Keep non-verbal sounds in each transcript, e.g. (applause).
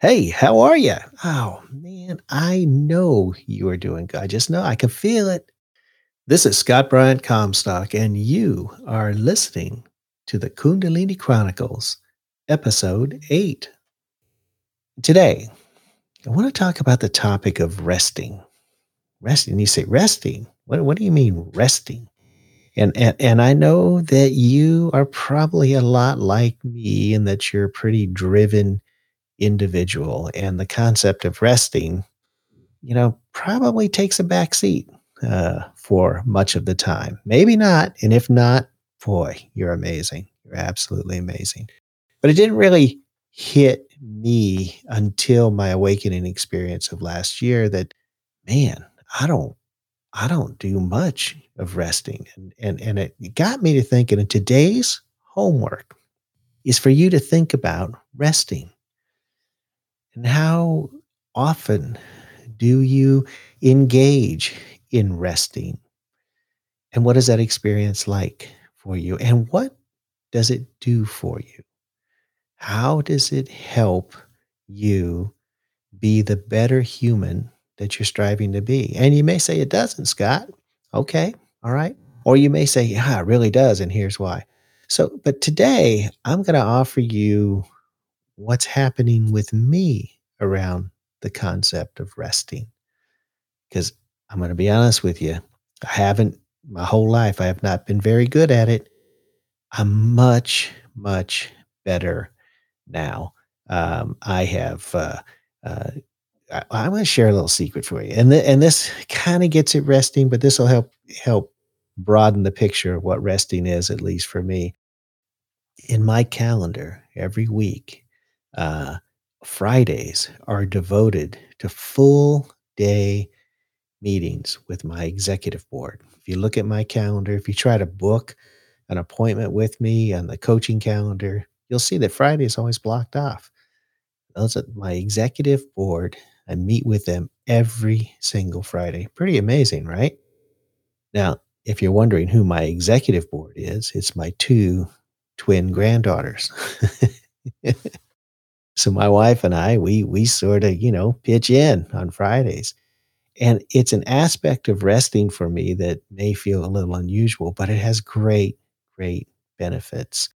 Hey, how are you? Oh, man, I know you are doing good. I just know I can feel it. This is Scott Bryant Comstock, and you are listening to the Kundalini Chronicles, Episode 8. Today, I want to talk about the topic of resting. Resting. You say, resting? What, what do you mean, resting? And, and and I know that you are probably a lot like me and that you're pretty driven individual and the concept of resting you know probably takes a back seat uh, for much of the time. Maybe not and if not boy you're amazing. You're absolutely amazing. But it didn't really hit me until my awakening experience of last year that man i don't i don't do much of resting. And and, and it got me to thinking and today's homework is for you to think about resting and how often do you engage in resting? And what is that experience like for you? And what does it do for you? How does it help you be the better human that you're striving to be? And you may say it doesn't, Scott. Okay, all right. Or you may say, yeah, it really does. And here's why. So, but today I'm going to offer you what's happening with me around the concept of resting. Because I'm going to be honest with you, I haven't, my whole life, I have not been very good at it. I'm much, much better now. Um, I have, uh, uh, I, I'm going to share a little secret for you, and th- and this kind of gets it resting, but this will help help broaden the picture of what resting is, at least for me. In my calendar, every week, uh, Fridays are devoted to full day meetings with my executive board. If you look at my calendar, if you try to book an appointment with me on the coaching calendar, you'll see that Friday is always blocked off. Those are my executive board. I meet with them every single Friday. Pretty amazing, right? Now, if you're wondering who my executive board is, it's my two twin granddaughters. (laughs) so my wife and I, we we sort of, you know, pitch in on Fridays. And it's an aspect of resting for me that may feel a little unusual, but it has great, great benefits.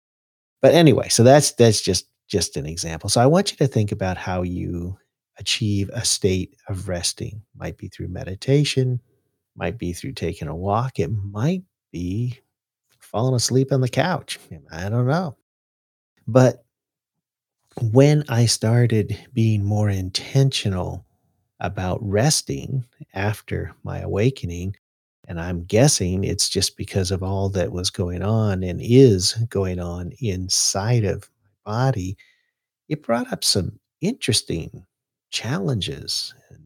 But anyway, so that's that's just just an example. So I want you to think about how you achieve a state of resting. Might be through meditation, might be through taking a walk, it might be falling asleep on the couch. I don't know. But when I started being more intentional about resting after my awakening, and I'm guessing it's just because of all that was going on and is going on inside of my body, it brought up some interesting challenges and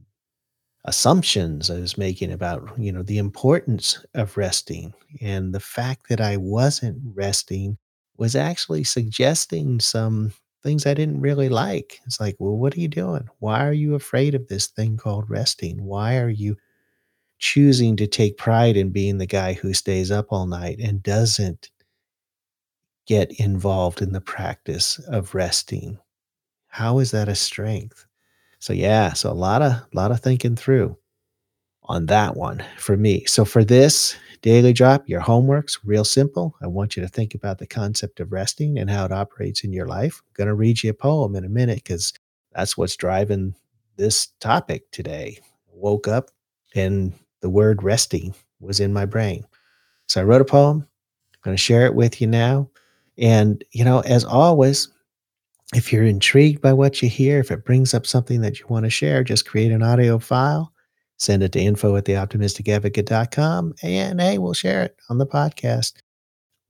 assumptions I was making about, you know, the importance of resting and the fact that I wasn't resting was actually suggesting some things I didn't really like. It's like, well, what are you doing? Why are you afraid of this thing called resting? Why are you choosing to take pride in being the guy who stays up all night and doesn't get involved in the practice of resting? How is that a strength? So yeah, so a lot of lot of thinking through on that one for me. So for this daily drop, your homework's real simple. I want you to think about the concept of resting and how it operates in your life. I'm going to read you a poem in a minute because that's what's driving this topic today. I woke up and the word resting was in my brain. So I wrote a poem. I'm going to share it with you now. And, you know, as always, if you're intrigued by what you hear, if it brings up something that you want to share, just create an audio file Send it to info at theoptimisticadvocate.com and hey, we'll share it on the podcast.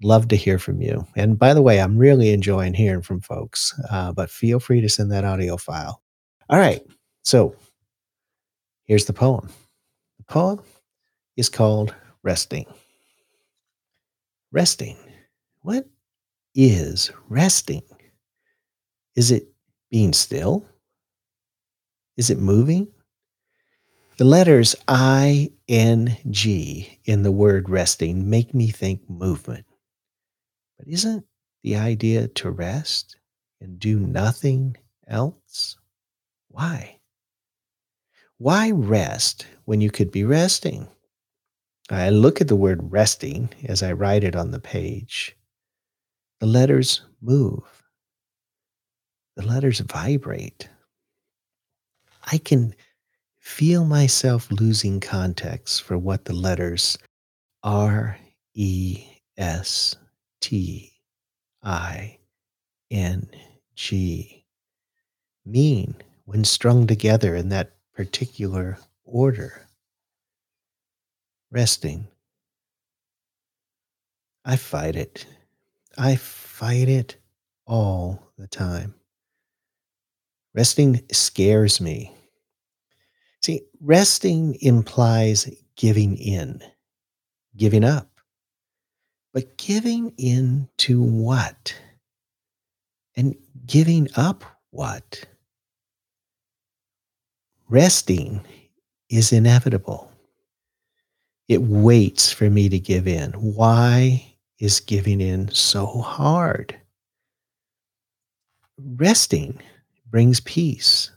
Love to hear from you. And by the way, I'm really enjoying hearing from folks, uh, but feel free to send that audio file. All right. So here's the poem. The poem is called Resting. Resting. What is resting? Is it being still? Is it moving? The letters I N G in the word resting make me think movement. But isn't the idea to rest and do nothing else? Why? Why rest when you could be resting? I look at the word resting as I write it on the page. The letters move, the letters vibrate. I can feel myself losing context for what the letters R, E, S, T, I, N, G mean when strung together in that particular order. Resting. I fight it. I fight it all the time. Resting scares me. Resting implies giving in, giving up. But giving in to what? And giving up what? Resting is inevitable. It waits for me to give in. Why is giving in so hard? Resting brings peace.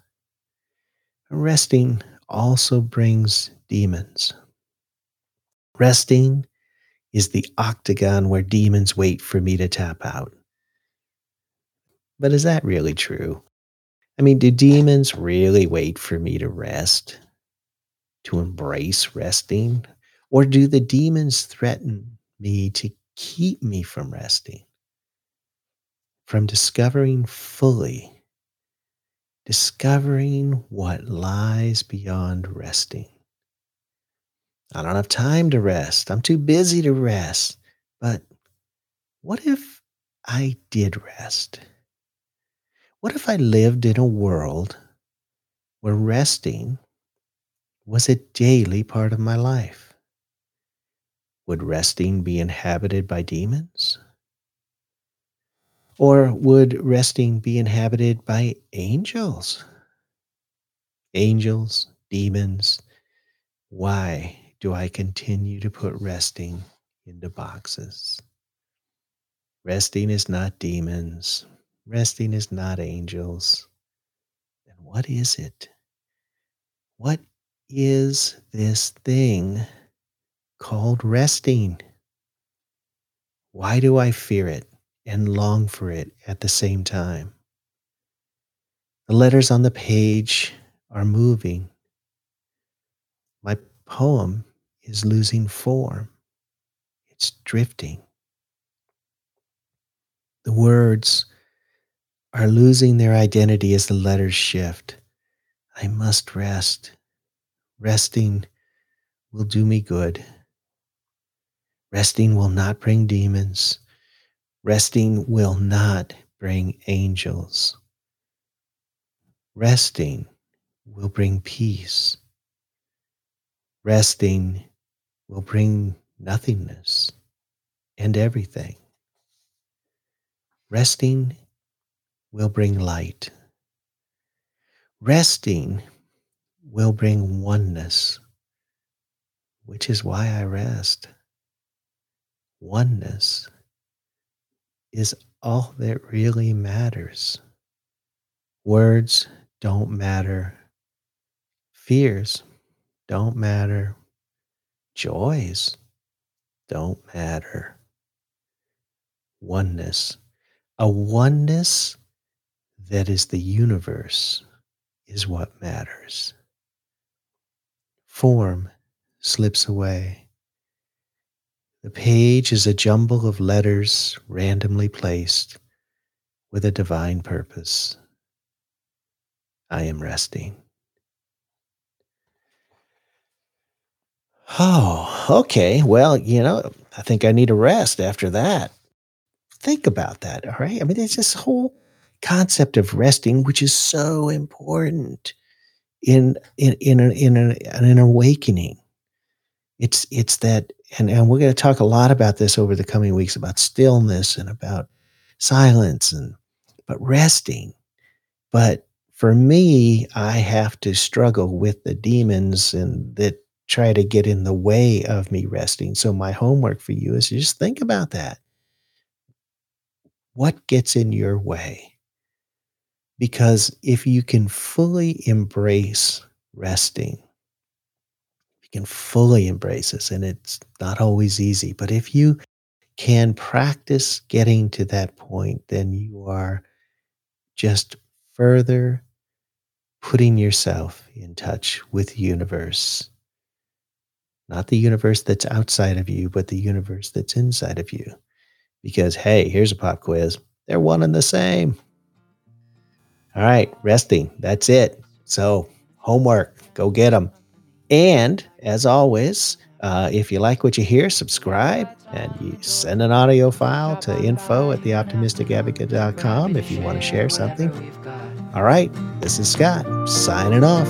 Resting also brings demons. Resting is the octagon where demons wait for me to tap out. But is that really true? I mean, do demons really wait for me to rest, to embrace resting? Or do the demons threaten me to keep me from resting, from discovering fully, discovering what lies beyond resting? I don't have time to rest. I'm too busy to rest. But what if I did rest? What if I lived in a world where resting was a daily part of my life? Would resting be inhabited by demons? Or would resting be inhabited by angels? Angels, demons, why do I continue to put resting into boxes? Resting is not demons. Resting is not angels. Then what is it? What is this thing called resting? Why do I fear it and long for it at the same time? The letters on the page are moving. My poem is losing form. It's drifting. The words are losing their identity as the letters shift. I must rest. Resting will do me good. Resting will not bring demons. Resting will not bring angels. Resting will bring peace. Resting will bring nothingness and everything. Resting will bring light. Resting will bring oneness, which is why I rest. Oneness is all that really matters. Words don't matter. Fears don't matter. Joys don't matter. Oneness. A oneness that is the universe is what matters. Form slips away. The page is a jumble of letters randomly placed with a divine purpose. I am resting. Oh, okay. Well, you know, I think I need a rest after that. Think about that, all right? I mean, there's this whole concept of resting, which is so important in in in, a, in, a, in an awakening. It's it's that, and and we're going to talk a lot about this over the coming weeks about stillness and about silence and but resting. But for me, I have to struggle with the demons and that try to get in the way of me resting. So my homework for you is just think about that. What gets in your way? Because if you can fully embrace resting, can fully embrace this, and it's not always easy, but if you can practice getting to that point, then you are just further putting yourself in touch with the universe. Not the universe that's outside of you, but the universe that's inside of you. Because, hey, here's a pop quiz. They're one and the same. All right, resting. That's it. So, homework, go get them. And as always, uh, if you like what you hear, subscribe and you send an audio file to info at theoptimisticadvocate.com if you want to share something. All right, this is Scott signing off.